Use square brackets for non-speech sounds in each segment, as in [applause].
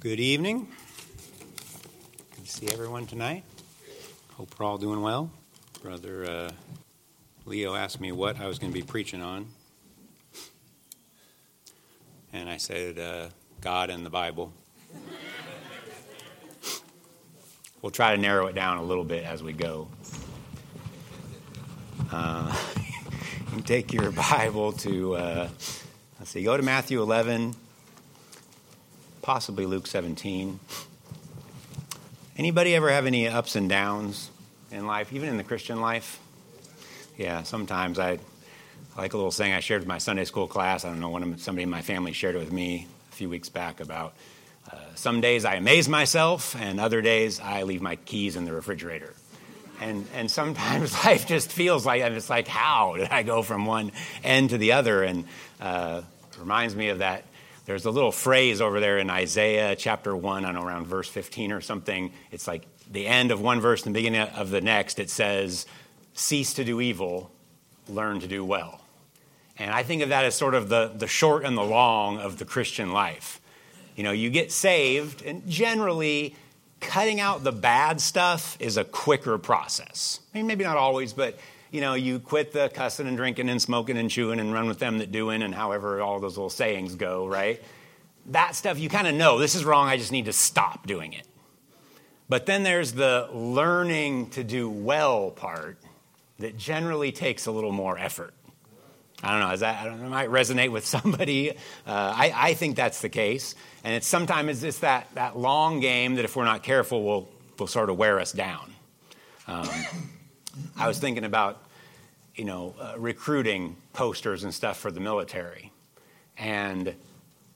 Good evening. Good to see everyone tonight. Hope we're all doing well. Brother uh, Leo asked me what I was going to be preaching on. And I said, uh, God and the Bible. we'll try to narrow it down a little bit as we go. Uh, [laughs] you take your Bible to, uh, let's see, go to Matthew 11 possibly Luke 17. Anybody ever have any ups and downs in life, even in the Christian life? Yeah, sometimes I, like a little saying I shared with my Sunday school class. I don't know, one somebody in my family shared it with me a few weeks back about uh, some days I amaze myself, and other days I leave my keys in the refrigerator. And, and sometimes [laughs] life just feels like, and it's like, how did I go from one end to the other? And uh, reminds me of that there's a little phrase over there in Isaiah chapter 1, I know, around verse 15 or something. It's like the end of one verse and the beginning of the next. It says, Cease to do evil, learn to do well. And I think of that as sort of the, the short and the long of the Christian life. You know, you get saved, and generally, cutting out the bad stuff is a quicker process. I mean, maybe not always, but you know, you quit the cussing and drinking and smoking and chewing and run with them that doing and however all those little sayings go, right? That stuff you kind of know this is wrong, I just need to stop doing it. But then there's the learning to do well part that generally takes a little more effort. I don't know, is that, I don't know, it might resonate with somebody. Uh, I, I think that's the case. And it's sometimes it's that, that long game that if we're not careful will, will sort of wear us down. Um, I was thinking about, you know, uh, recruiting posters and stuff for the military. And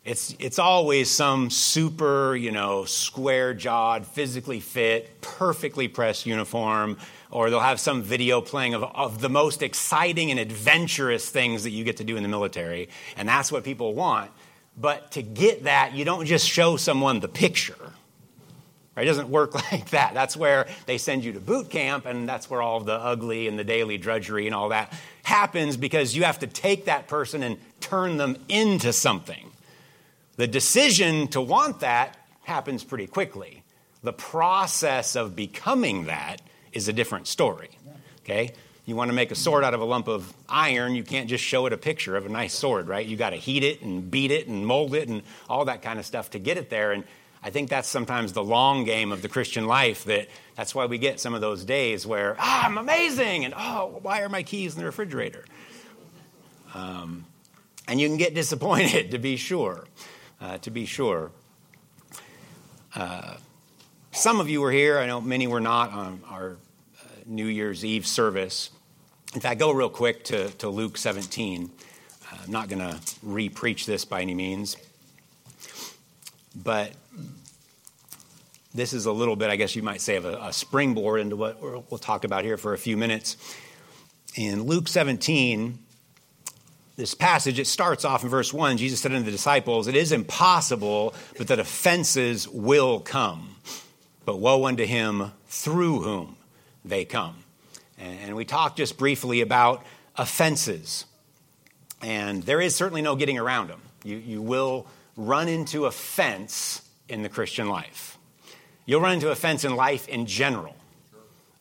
it's, it's always some super, you know, square jawed, physically fit, perfectly pressed uniform, or they'll have some video playing of, of the most exciting and adventurous things that you get to do in the military. And that's what people want. But to get that, you don't just show someone the picture. Right? It doesn't work [laughs] like that. That's where they send you to boot camp, and that's where all the ugly and the daily drudgery and all that happens because you have to take that person and turn them into something. The decision to want that happens pretty quickly. The process of becoming that is a different story. Okay? You want to make a sword out of a lump of iron, you can't just show it a picture of a nice sword, right? You got to heat it and beat it and mold it and all that kind of stuff to get it there. And I think that's sometimes the long game of the Christian life that that's why we get some of those days where, ah, I'm amazing, and oh, why are my keys in the refrigerator? Um, and you can get disappointed, [laughs] to be sure. Uh, to be sure. Uh, some of you were here, I know many were not on our uh, New Year's Eve service. In fact, go real quick to, to Luke 17. Uh, I'm not going to re preach this by any means. But this is a little bit, I guess you might say, of a, a springboard into what we'll talk about here for a few minutes. In Luke 17, this passage, it starts off in verse 1. Jesus said unto the disciples, It is impossible, but that offenses will come. But woe unto him through whom they come. And we talked just briefly about offenses. And there is certainly no getting around them. You, you will run into offense in the Christian life. You'll run into offense in life in general.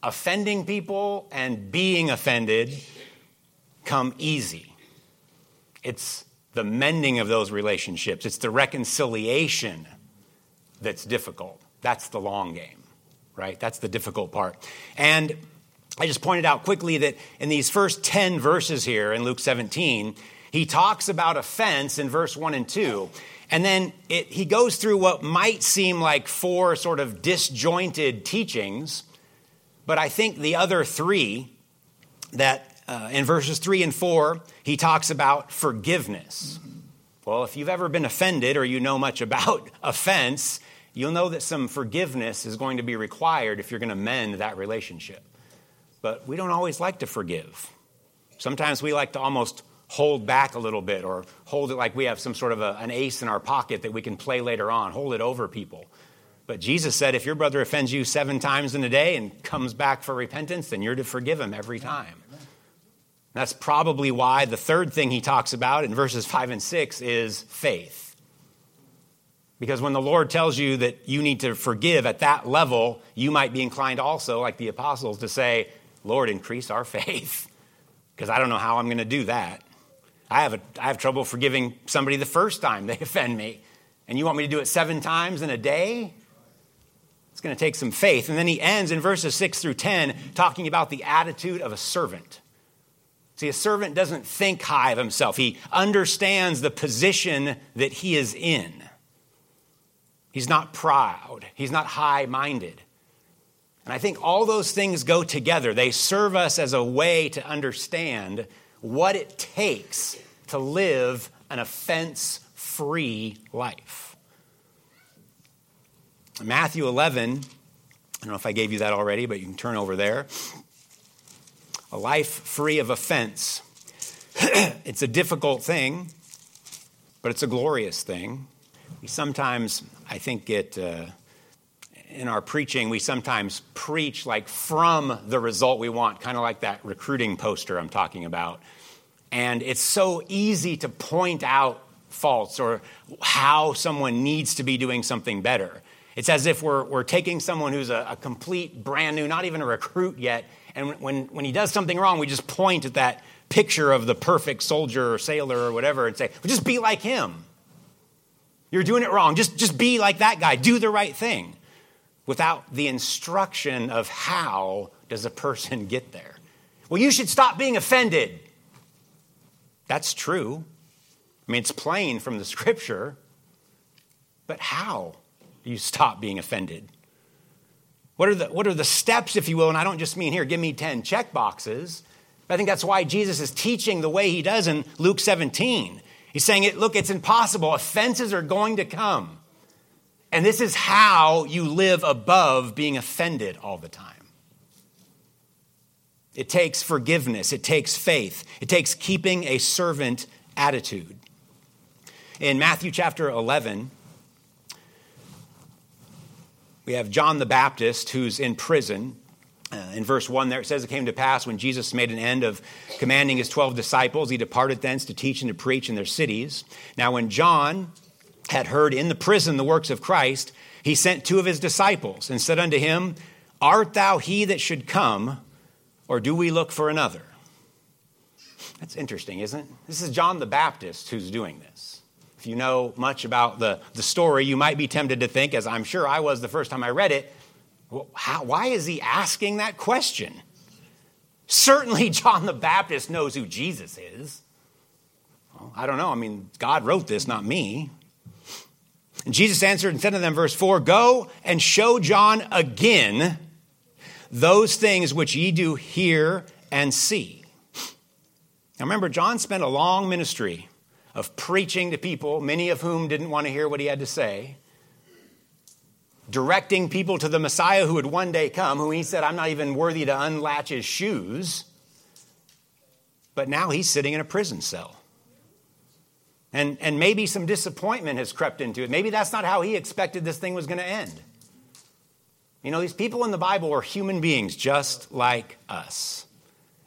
Offending people and being offended come easy. It's the mending of those relationships, it's the reconciliation that's difficult. That's the long game, right? That's the difficult part. And I just pointed out quickly that in these first 10 verses here in Luke 17, he talks about offense in verse 1 and 2. And then it, he goes through what might seem like four sort of disjointed teachings, but I think the other three that uh, in verses three and four, he talks about forgiveness. Well, if you've ever been offended or you know much about [laughs] offense, you'll know that some forgiveness is going to be required if you're going to mend that relationship. But we don't always like to forgive. Sometimes we like to almost hold back a little bit or hold it like we have some sort of a, an ace in our pocket that we can play later on, hold it over people. But Jesus said, if your brother offends you seven times in a day and comes back for repentance, then you're to forgive him every time. That's probably why the third thing he talks about in verses five and six is faith. Because when the Lord tells you that you need to forgive at that level, you might be inclined also, like the apostles, to say, Lord, increase our [laughs] faith. Because I don't know how I'm going to do that. I have, a, I have trouble forgiving somebody the first time they [laughs] offend me. And you want me to do it seven times in a day? It's going to take some faith. And then he ends in verses 6 through 10 talking about the attitude of a servant. See, a servant doesn't think high of himself, he understands the position that he is in. He's not proud. He's not high minded. And I think all those things go together. They serve us as a way to understand what it takes to live an offense free life. Matthew 11, I don't know if I gave you that already, but you can turn over there. A life free of offense. [clears throat] it's a difficult thing, but it's a glorious thing. We sometimes I think get. uh, in our preaching, we sometimes preach like from the result we want, kind of like that recruiting poster I'm talking about. And it's so easy to point out faults or how someone needs to be doing something better. It's as if we're, we're taking someone who's a, a complete, brand new, not even a recruit yet, and when, when he does something wrong, we just point at that picture of the perfect soldier or sailor or whatever and say, well, just be like him. You're doing it wrong. Just, just be like that guy. Do the right thing without the instruction of how does a person get there. Well, you should stop being offended. That's true. I mean, it's plain from the scripture. But how do you stop being offended? What are, the, what are the steps, if you will? And I don't just mean here, give me 10 check boxes. I think that's why Jesus is teaching the way he does in Luke 17. He's saying, it, look, it's impossible. Offenses are going to come. And this is how you live above being offended all the time. It takes forgiveness, it takes faith, it takes keeping a servant attitude. In Matthew chapter 11, we have John the Baptist who's in prison. Uh, in verse 1 there it says it came to pass when jesus made an end of commanding his 12 disciples he departed thence to teach and to preach in their cities now when john had heard in the prison the works of christ he sent two of his disciples and said unto him art thou he that should come or do we look for another that's interesting isn't it this is john the baptist who's doing this if you know much about the, the story you might be tempted to think as i'm sure i was the first time i read it well, how, why is he asking that question? Certainly, [laughs] John the Baptist knows who Jesus is. Well, I don't know. I mean, God wrote this, not me. And Jesus answered and said to them, verse 4 Go and show John again those things which ye do hear and see. Now remember, John spent a long ministry of preaching to people, many of whom didn't want to hear what he had to say directing people to the Messiah who would one day come, who he said, I'm not even worthy to unlatch his shoes. But now he's sitting in a prison cell. And, and maybe some disappointment has crept into it. Maybe that's not how he expected this thing was going to end. You know, these people in the Bible are human beings just like us.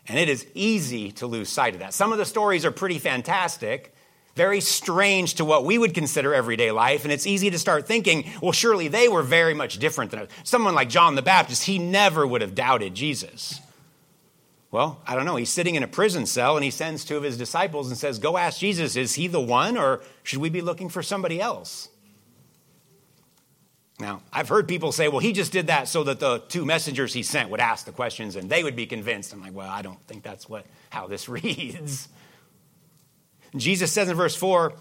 And it is easy to lose sight of that. Some of the stories are pretty fantastic, very strange to what we would consider everyday life. And it's easy to start thinking, well, surely they were very much different than us. Someone like John the Baptist, he never would have doubted Jesus. Well, I don't know. He's sitting in a prison cell and he sends two of his disciples and says, Go ask Jesus, is he the one or should we be looking for somebody else? Now, I've heard people say, well, he just did that so that the two messengers he sent would ask the questions and they would be convinced. I'm like, well, I don't think that's what, how this [laughs] reads. Jesus says in verse 4,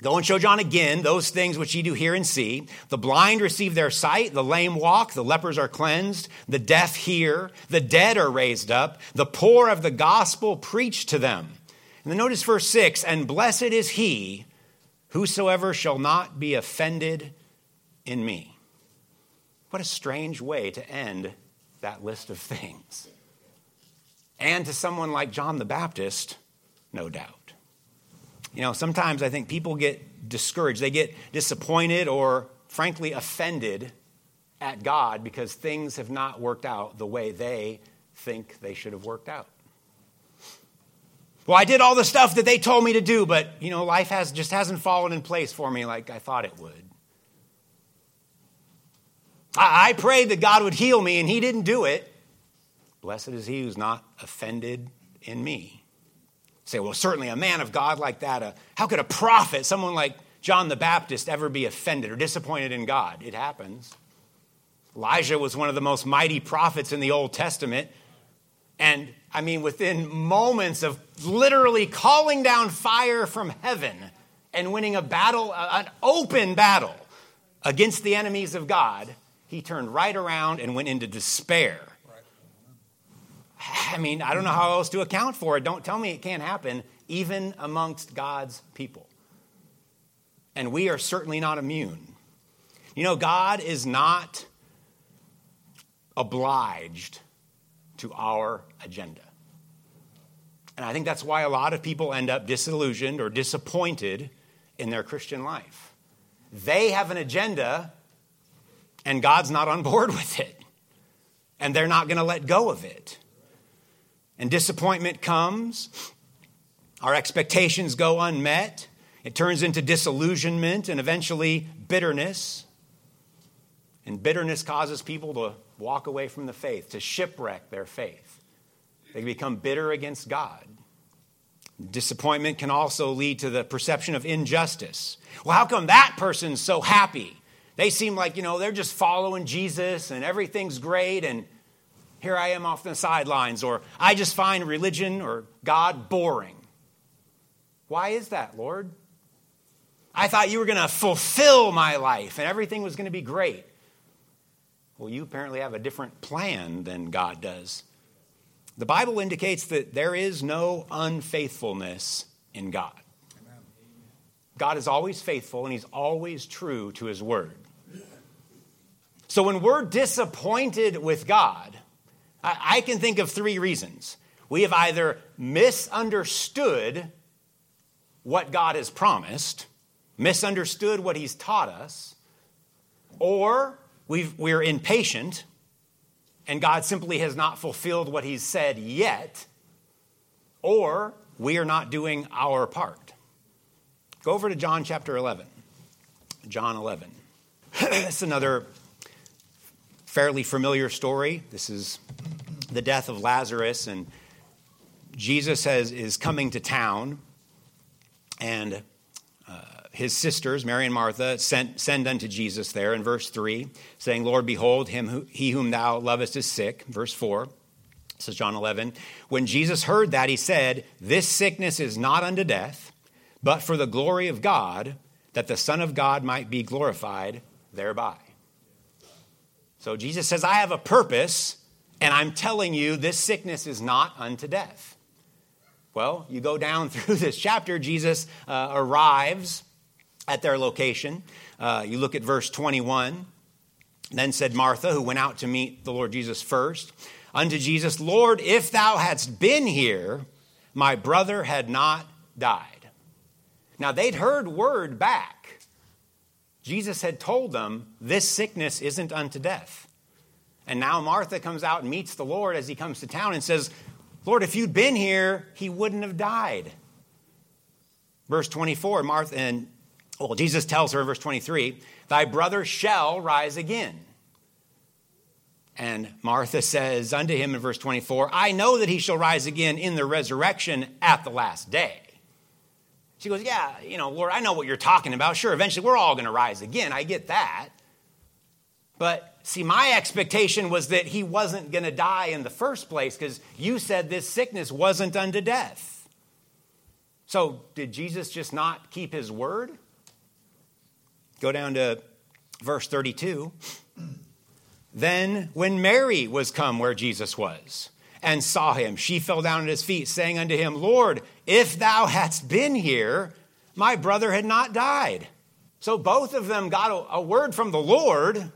Go and show John again those things which ye do hear and see. The blind receive their sight, the lame walk, the lepers are cleansed, the deaf hear, the dead are raised up, the poor of the gospel preach to them. And then notice verse 6 And blessed is he whosoever shall not be offended in me. What a strange way to end that list of things. And to someone like John the Baptist, no doubt. You know, sometimes I think people get discouraged, they get disappointed or, frankly, offended at God because things have not worked out the way they think they should have worked out. Well, I did all the stuff that they told me to do, but you know, life has just hasn't fallen in place for me like I thought it would. I, I prayed that God would heal me and he didn't do it. Blessed is he who's not offended in me. Say, well, certainly a man of God like that, how could a prophet, someone like John the Baptist, ever be offended or disappointed in God? It happens. Elijah was one of the most mighty prophets in the Old Testament. And I mean, within moments of literally calling down fire from heaven and winning a battle, an open battle against the enemies of God, he turned right around and went into despair. [sighs] I mean, I don't know how else to account for it. Don't tell me it can't happen, even amongst God's people. And we are certainly not immune. You know, God is not obliged to our agenda. And I think that's why a lot of people end up disillusioned or disappointed in their Christian life. They have an agenda, and God's not on board [laughs] with it. And they're not going to let go of it. And disappointment comes, our expectations go unmet, it turns into disillusionment and eventually bitterness. And bitterness causes people to walk away from the faith, to shipwreck their faith. They become bitter against God. Disappointment can also lead to the perception of injustice. Well, how come that person's so happy? They seem like, you know, they're just following Jesus and everything's great, and here I am off the sidelines, or I just find religion or God boring. Why is that, Lord? I thought you were going to fulfill my life and everything was going to be great. Well, you apparently have a different plan than God does. The Bible indicates that there is no unfaithfulness in God. God is always faithful and he's always true to his word. So when we're disappointed with God, I, can think of three reasons. We have either misunderstood what God has promised, misunderstood what he's taught us, or we are impatient and God simply has not fulfilled what He's said yet, or we are not doing our part. Go over to John chapter 11. John 11. [clears throat] it's another fairly familiar story. This is the death of Lazarus, and Jesus has, is coming to town, and uh, his sisters, Mary and Martha, sent, send unto Jesus there in verse 3, saying, Lord, behold, him who, he whom thou lovest is sick. Verse 4, says John 11. When Jesus heard that, he said, This sickness is not unto death, but for the glory of God, that the Son of God might be glorified thereby. So Jesus says, I have a purpose, and I'm telling you, this sickness is not unto death. Well, you go down [laughs] through this chapter, Jesus uh, arrives at their location. Uh, you look at verse 21. Then said Martha, who went out to meet the Lord Jesus first, unto Jesus, Lord, if thou hadst been here, my brother had not died. Now they'd heard word back. Jesus had told them, This sickness isn't unto death. And now Martha comes out and meets the Lord as he comes to town and says, Lord, if you'd been here, he wouldn't have died. Verse 24, Martha and well, Jesus tells her in verse 23, Thy brother shall rise again. And Martha says unto him in verse 24, I know that he shall rise again in the resurrection at the last day. She goes, Yeah, you know, Lord, I know what you're talking about. Sure, eventually we're all going to rise again. I get that. But see, my expectation was that he wasn't going to die in the first place because you said this sickness wasn't unto death. So, did Jesus just not keep his word? Go down to verse 32. [clears throat] Then, when Mary was come where Jesus was and saw him, she fell down at his feet, saying unto him, Lord, if thou hadst been here, my brother had not died. So both of them got a, word from the Lord,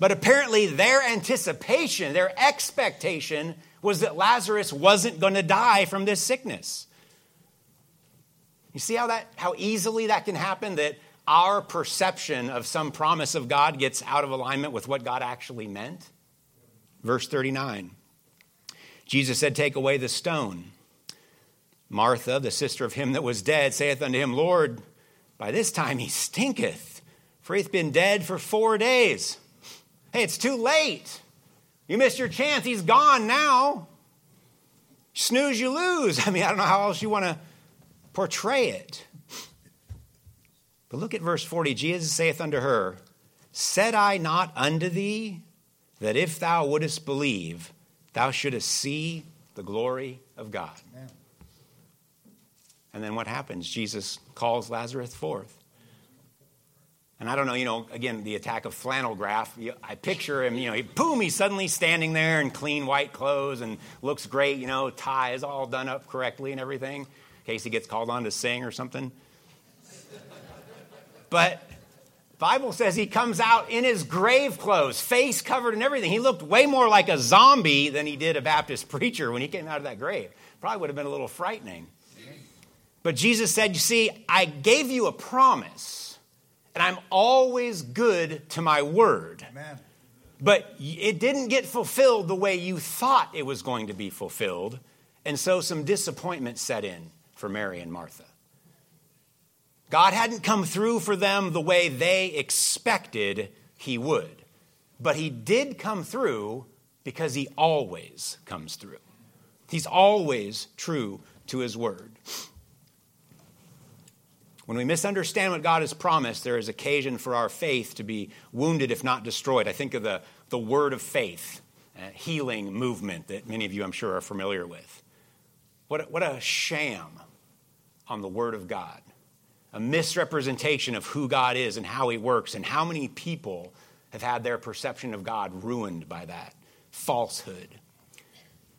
but apparently their anticipation, their expectation was that Lazarus wasn't going to die from this sickness. You see how that how easily that can happen that our perception of some promise of God gets out of alignment with what God actually meant? Verse 39 Jesus said, Take away the stone. Martha, the sister of him that was dead, saith unto him, Lord, by this time he stinketh, for he hath been dead for four days. Hey, it's too late. You missed your chance. He's gone now. Snooze, you lose. [laughs] I mean, I don't know how else you want to portray it. But look at verse 40. Jesus saith unto her, Said I not unto thee that if thou wouldest believe, thou shouldest see the glory of God? Amen. And then what happens? Jesus calls Lazarus forth. And I don't know, you know, again, the attack of flannel graph. I picture him, you know, he, boom, he's suddenly standing there in clean white clothes and looks great, you know, tie is all done up correctly and everything, in case he gets called on to sing or something. But Bible says he comes out in his grave clothes, face covered and everything. He looked way more like a zombie than he did a Baptist preacher when he came out of that grave. Probably would have been a little frightening. But Jesus said, You see, I gave you a promise, and I'm always good to my word. Amen. But it didn't get fulfilled the way you thought it was going to be fulfilled. And so some disappointment set in for Mary and Martha. God hadn't come through for them the way they expected he would. But he did come through because he always comes through. He's always true to his word. When we misunderstand what God has promised, there is occasion for our faith to be wounded, if not destroyed. I think of the, the word of faith, uh, healing movement that many of you, I'm sure, are familiar with. What a, what a sham on the word of God. A misrepresentation of who God is and how he works, and how many people have had their perception of God ruined by that falsehood.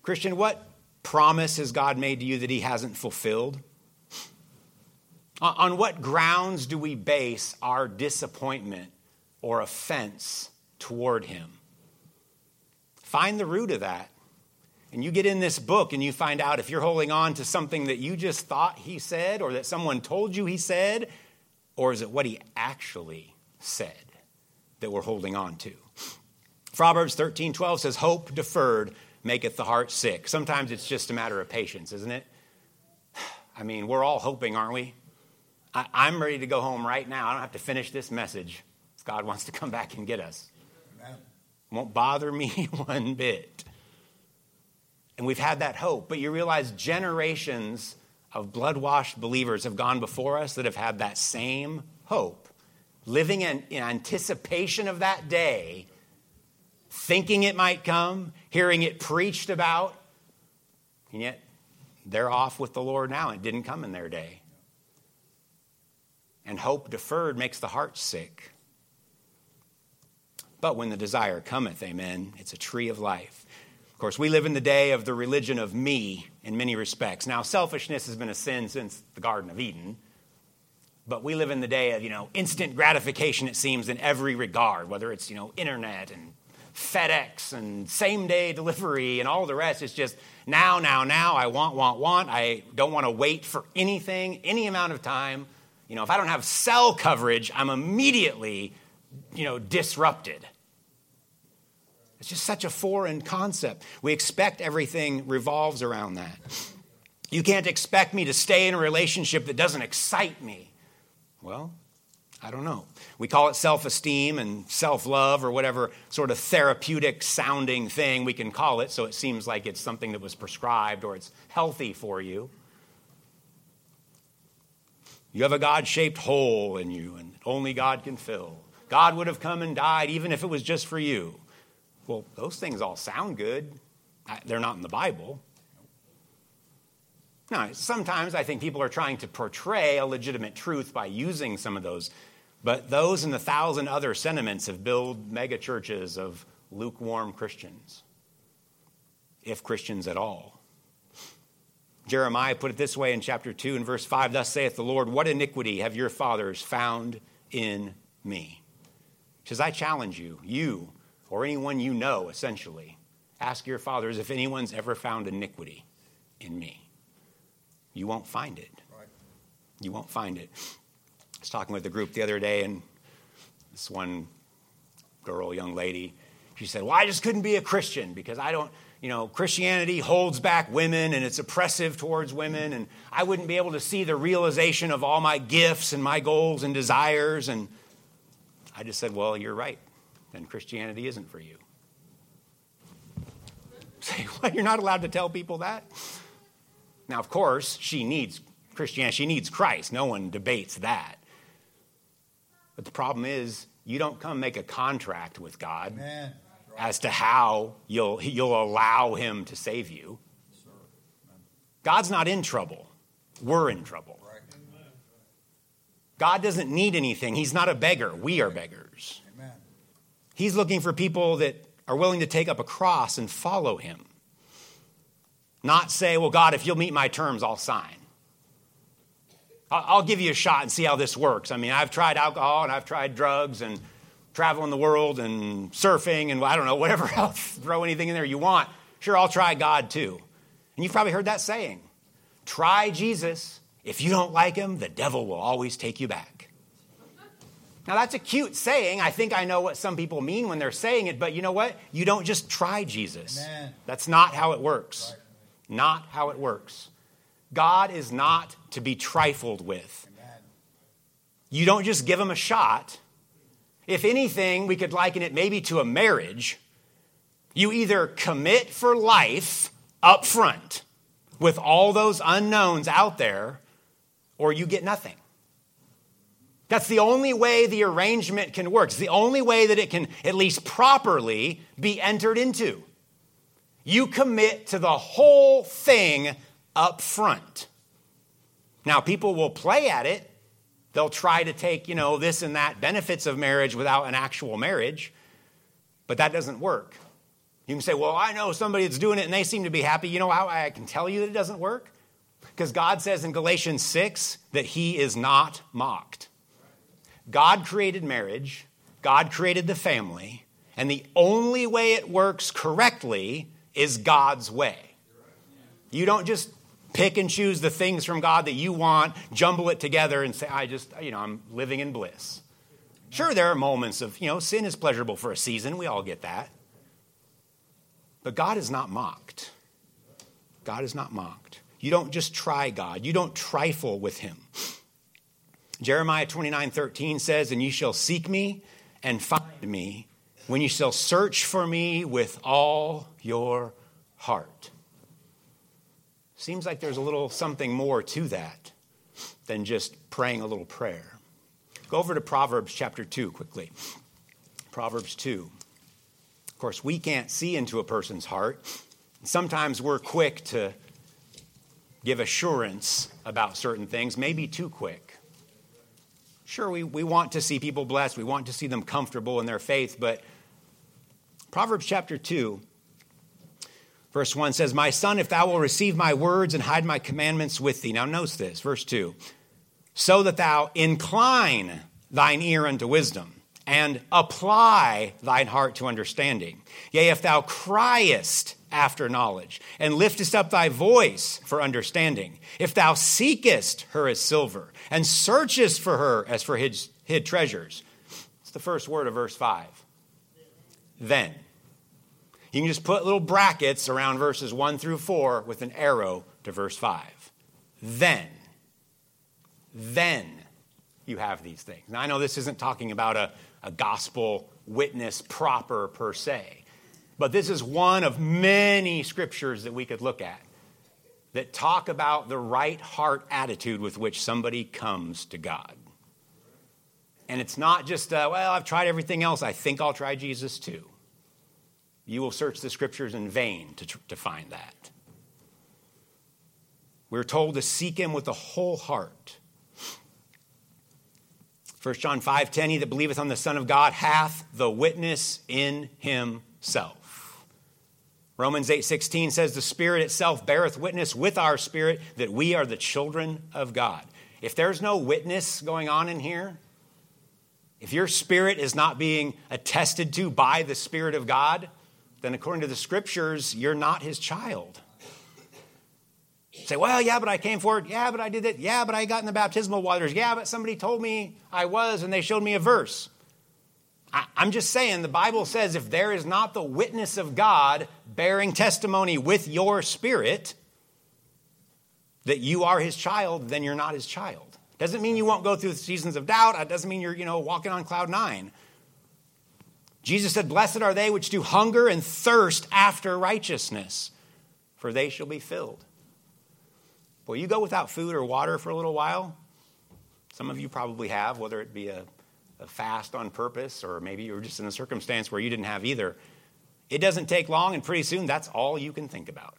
Christian, what promise has God made to you that he hasn't fulfilled? On what grounds do we base our disappointment or offense toward Him? Find the root of that. And you get in this book and you find out if you're holding on to something that you just thought He said or that someone told you He said, or is it what He actually said that we're holding on to? Proverbs 13 12 says, Hope deferred maketh the heart sick. Sometimes it's just a matter of patience, isn't it? [sighs] I mean, we're all hoping, aren't we? I, am ready to go home right now. I don't have to finish this message. If God wants to come back and get us. Amen. Won't bother me [laughs] one bit. And we've had that hope, but you realize generations of blood washed believers have gone before us that have had that same hope, living in, in anticipation of that day, thinking it might come, hearing it preached about, and yet they're off with the Lord now. It didn't come in their day and hope deferred makes the heart sick. But when the desire cometh, amen, it's a tree of life. Of course, we live in the day of the religion of me in many respects. Now, selfishness has been a sin since the Garden of Eden. But we live in the day of, you know, instant gratification, it seems, in every regard, whether it's, you know, internet and FedEx and same day delivery and all the rest. It's just now, now, now. I want, want, want. I don't want to wait for anything, any amount of time. You know, if I don't have cell coverage, I'm immediately, you know, disrupted. It's just such a foreign concept. We expect everything revolves around that. You can't expect me to stay in a relationship that doesn't excite me. Well, I don't know. We call it self esteem and self love or whatever sort of therapeutic sounding thing we can call it so it seems like it's something that was prescribed or it's healthy for you. You have a God shaped hole in you, and only God can fill. God would have come and died even if it was just for you. Well, those things all sound good. They're not in the Bible. Now, sometimes I think people are trying to portray a legitimate truth by using some of those, but those and a thousand other sentiments have built megachurches of lukewarm Christians, if Christians at all. Jeremiah put it this way in chapter 2 and verse 5 Thus saith the Lord, What iniquity have your fathers found in me? Says, I challenge you, you, or anyone you know, essentially, ask your fathers if anyone's ever found iniquity in me. You won't find it. You won't find it. I was talking with a group the other day, and this one girl, young lady, she said, Well, I just couldn't be a Christian because I don't, you know, Christianity holds back women and it's oppressive towards women, and I wouldn't be able to see the realization of all my gifts and my goals and desires. And I just said, Well, you're right. Then Christianity isn't for you. [laughs] Say, what? You're not allowed to tell people that? Now, of course, she needs Christianity, she needs Christ. No one debates that. But the problem is, you don't come make a contract with God Amen. as to how you'll, you'll allow Him to save you. God's not in trouble, we're in trouble. God doesn't need anything. He's not a beggar. We are beggars. Amen. He's looking for people that are willing to take up a cross and follow him. Not say, well, God, if you'll meet my terms, I'll sign. I'll give you a shot and see how this works. I mean, I've tried alcohol and I've tried drugs and traveling the world and surfing and I don't know, [laughs] whatever else, throw anything in there you want. Sure, I'll try God too. And you've probably heard that saying try Jesus if you don't like him, the devil will always take you back. Now, that's a cute saying. I think I know what some people mean when they're saying it, but you know what? You don't just try Jesus. Amen. That's not how it works. Right. Not how it works. God is not to be trifled with. Amen. You don't just give him a shot. If anything, we could liken it maybe to a marriage. You either commit for life up front with all those unknowns out there, or you get nothing. That's the only way the arrangement can work. It's the only way that it can at least properly be entered into. You commit to the whole thing up front. Now, people will play at it. They'll try to take, you know, this and that benefits of marriage without an actual marriage, but that doesn't work. You can say, well, I know somebody that's doing it and they seem to be happy. You know how I can tell you that it doesn't work? Because God says in Galatians 6 that he is not mocked. God created marriage, God created the family, and the only way it works correctly is God's way. You don't just pick and choose the things from God that you want, jumble it together, and say, I just, you know, I'm living in bliss. Sure, there are moments of, you know, sin is pleasurable for a season. We all get that. But God is not mocked. God is not mocked. You don't just try God, you don't trifle with him. Jeremiah 29 13 says, And you shall seek me and find me when you shall search for me with all your heart. Seems like there's a little something more to that than just praying a little prayer. Go over to Proverbs chapter 2 quickly. Proverbs 2. Of course, we can't see into a person's heart. Sometimes we're quick to give assurance about certain things, maybe too quick. Sure, we, we want to see people blessed, we want to see them comfortable in their faith, but Proverbs chapter 2, verse 1 says, My son, if thou wilt receive my words and hide my commandments with thee. Now, notice this, verse 2 so that thou incline thine ear unto wisdom and apply thine heart to understanding. Yea, if thou criest after knowledge, and liftest up thy voice for understanding. If thou seekest her as silver, and searchest for her as for hid, hid treasures. It's the first word of verse 5. Then. You can just put little brackets around verses 1 through 4 with an arrow to verse 5. Then. Then you have these things. Now, I know this isn't talking about a, a gospel witness proper per se. But this is one of many scriptures that we could look at that talk about the right heart attitude with which somebody comes to God. And it's not just, uh, well, I've tried everything else. I think I'll try Jesus too. You will search the scriptures in vain to, tr- to find that. We're told to seek him with the whole heart. 1 John 5 10, he that believeth on the Son of God hath the witness in himself. Romans 8:16 says the spirit itself beareth witness with our spirit that we are the children of God. If there's no witness going on in here, if your spirit is not being attested to by the spirit of God, then according to the scriptures, you're not his child. say, well, yeah, but I came forward. Yeah, but I did it. Yeah, but I got in the baptismal waters. Yeah, but somebody told me I was and they showed me a verse. I, I'm just saying, the Bible says if there is not the witness of God bearing testimony with your spirit that you are his child, then you're not his child. Doesn't mean you won't go through seasons of doubt. It doesn't mean you're, you know, walking on cloud nine. Jesus said, Blessed are they which do hunger and thirst after righteousness, for they shall be filled. Will you go without food or water for a little while? Some of you probably have, whether it be a, a fast on purpose or maybe you were just in a circumstance where you didn't have either. It doesn't take long, and pretty soon that's all you can think about.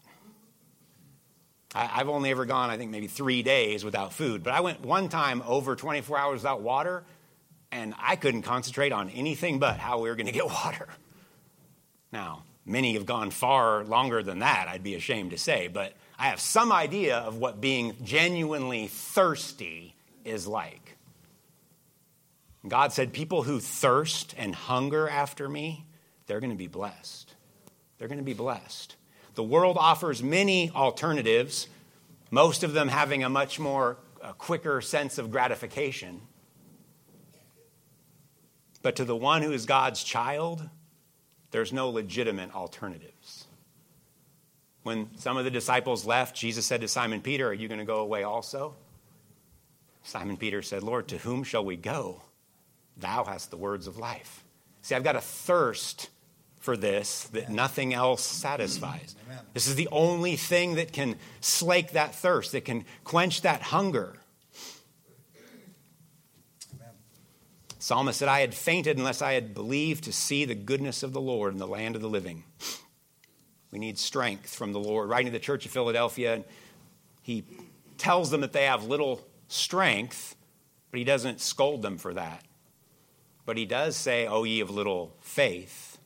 I, have only ever gone, I think, maybe three days without food, but I went one time over 24 hours without water, and I couldn't concentrate on anything but how we were going to get [laughs] water. Now, many have gone far longer than that, I'd be ashamed to say, but I have some idea of what being genuinely thirsty is like. God said, People who thirst and hunger after me, they're going to be blessed. They're going to be blessed. The world offers many alternatives, most of them having a much more a quicker sense of gratification. But to the one who is God's child, there's no legitimate alternatives. When some of the disciples left, Jesus said to Simon Peter, Are you going to go away also? Simon Peter said, Lord, to whom shall we go? Thou hast the words of life. See, I've got a thirst for this that nothing else satisfies. Mm, amen. This is the only thing that can slake that thirst, that can quench that hunger. Amen. Psalmist said, I had fainted unless I had believed to see the goodness of the Lord in the land of the living. We need strength from the Lord. Writing to the church of Philadelphia, he tells them that they have little strength, but he doesn't scold them for that. But he does say, O ye of little faith.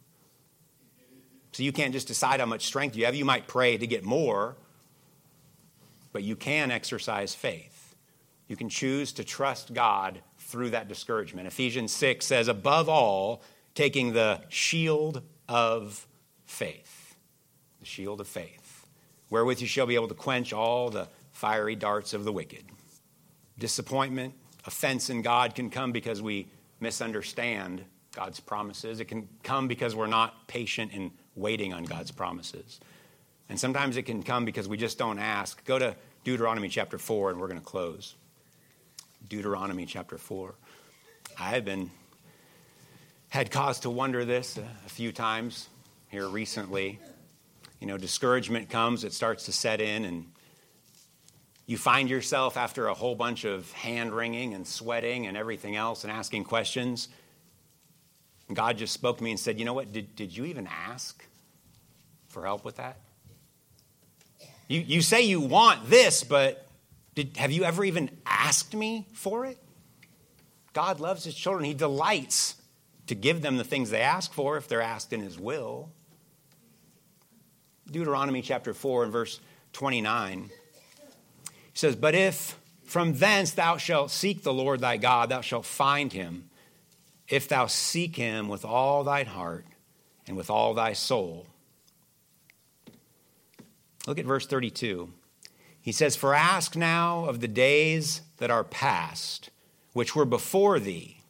So you can't just decide how much strength you have. You might pray to get more, but you can exercise faith. You can choose to trust God through that discouragement. Ephesians 6 says, above all, taking the shield of faith. The shield of faith, wherewith you shall be able to quench all the fiery darts of the wicked. Disappointment, offense in God can come because we misunderstand God's promises. It can come because we're not patient in waiting on God's promises. And sometimes it can come because we just don't ask. Go to Deuteronomy chapter 4, and we're going to close. Deuteronomy chapter 4. I have been had cause to wonder this a, a few times here recently. You know, discouragement comes, it starts to set in, and you find yourself after a whole bunch of hand wringing and sweating and everything else and asking questions God just spoke to me and said, You know what? Did, did you even ask for help with that? You, you say you want this, but did, have you ever even asked me for it? God loves his children. He delights to give them the things they ask for if they're asked in his will. Deuteronomy chapter 4 and verse 29 he says, But if from thence thou shalt seek the Lord thy God, thou shalt find him if thou seek him with all thine heart and with all thy soul. Look at verse 32. He says, For ask now of the days that are past, which were before thee,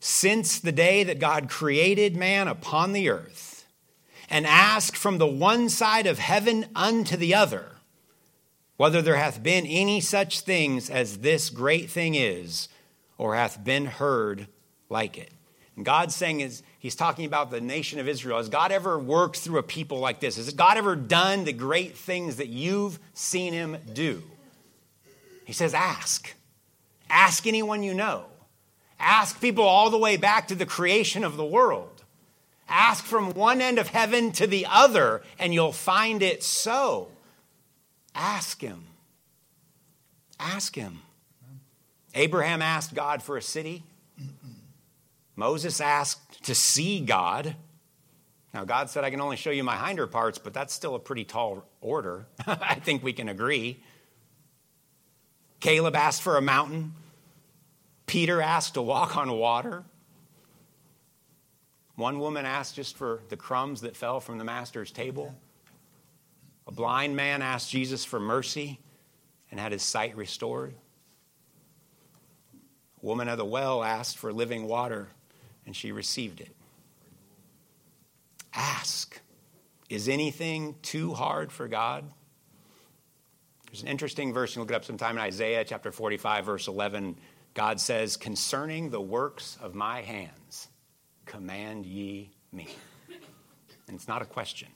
since the day that God created man upon the earth, and ask from the one side of heaven unto the other, whether there hath been any such things as this great thing is, or hath been heard like it. And God's saying is, He's talking about the nation of Israel. Has God ever worked through a people like this? Has God ever done the great things that you've seen Him do? He says, ask. Ask anyone you know. Ask people all the way back to the creation of the world. Ask from one end of heaven to the other, and you'll find it so. Ask Him. Ask Him. Abraham asked God for a city. Moses asked to see God. Now, God said, I can only show you my hinder parts, but that's still a pretty tall order. [laughs] I think we can agree. Caleb asked for a mountain. Peter asked to walk on water. One woman asked just for the crumbs that fell from the master's table. A blind man asked Jesus for mercy and had his sight restored. A woman at the well asked for living water and she received it. Ask. Is anything too hard for God? There's an interesting verse, you look it up sometime in Isaiah chapter 45, verse 11. God says, Concerning the works of my hands, command ye me. And it's not a question.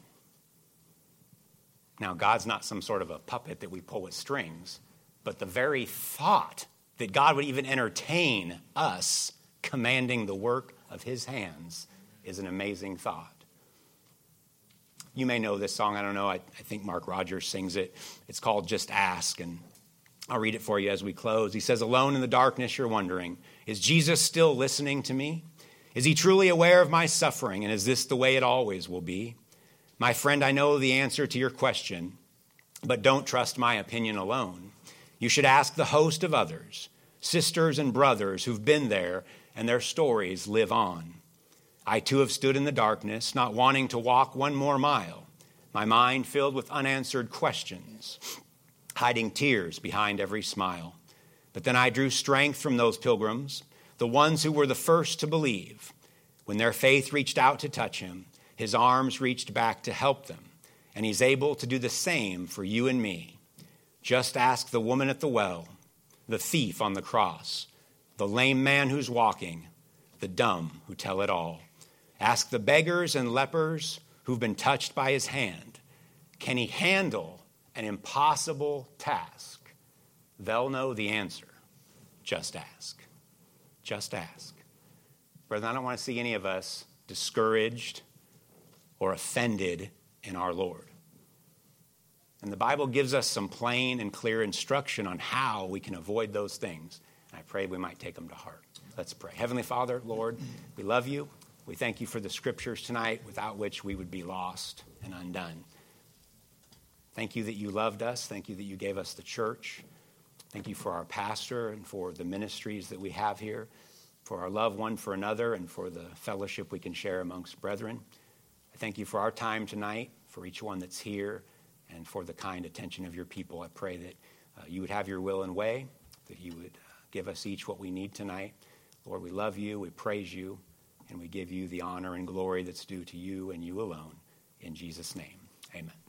Now, God's not some sort of a puppet that we pull with strings, but the very thought that God would even entertain us commanding the work of his hands is an amazing thought. You may know this song. I don't know. I, I, think Mark Rogers sings it. It's called Just Ask. And I'll read it for you as we close. He says, Alone in the darkness, you're wondering, is Jesus still listening to me? Is he truly aware of my suffering? And is this the way it always will be? My friend, I know the answer to your question, but don't trust my opinion alone. You should ask the host of others, sisters and brothers who've been there, and their stories live on. I too have stood in the darkness, not wanting to walk one more mile, my mind filled with unanswered questions, hiding tears behind every smile. But then I drew strength from those pilgrims, the ones who were the first to believe. When their faith reached out to touch him, his arms reached back to help them, and he's able to do the same for you and me. Just ask the woman at the well, the thief on the cross, the lame man who's walking, the dumb who tell it all. Ask the beggars and lepers who've been touched by his hand. Can he handle an impossible task? They'll know the answer. Just ask. Just ask. Brethren, I don't want to see any of us discouraged or offended in our Lord. And the Bible gives us some plain and clear instruction on how we can avoid those things. And I pray we might take them to heart. Let's pray. Heavenly Father, Lord, we love you. We thank you for the scriptures tonight, without which we would be lost and undone. Thank you that you loved us. Thank you that you gave us the church. Thank you for our pastor and for the ministries that we have here, for our love one for another, and for the fellowship we can share amongst brethren. Thank you for our time tonight, for each one that's here, and for the kind attention of your people. I pray that uh, you would have your will and way, that you would uh, give us each what we need tonight. Lord, we love you, we praise you, and we give you the honor and glory that's due to you and you alone. In Jesus' name, amen.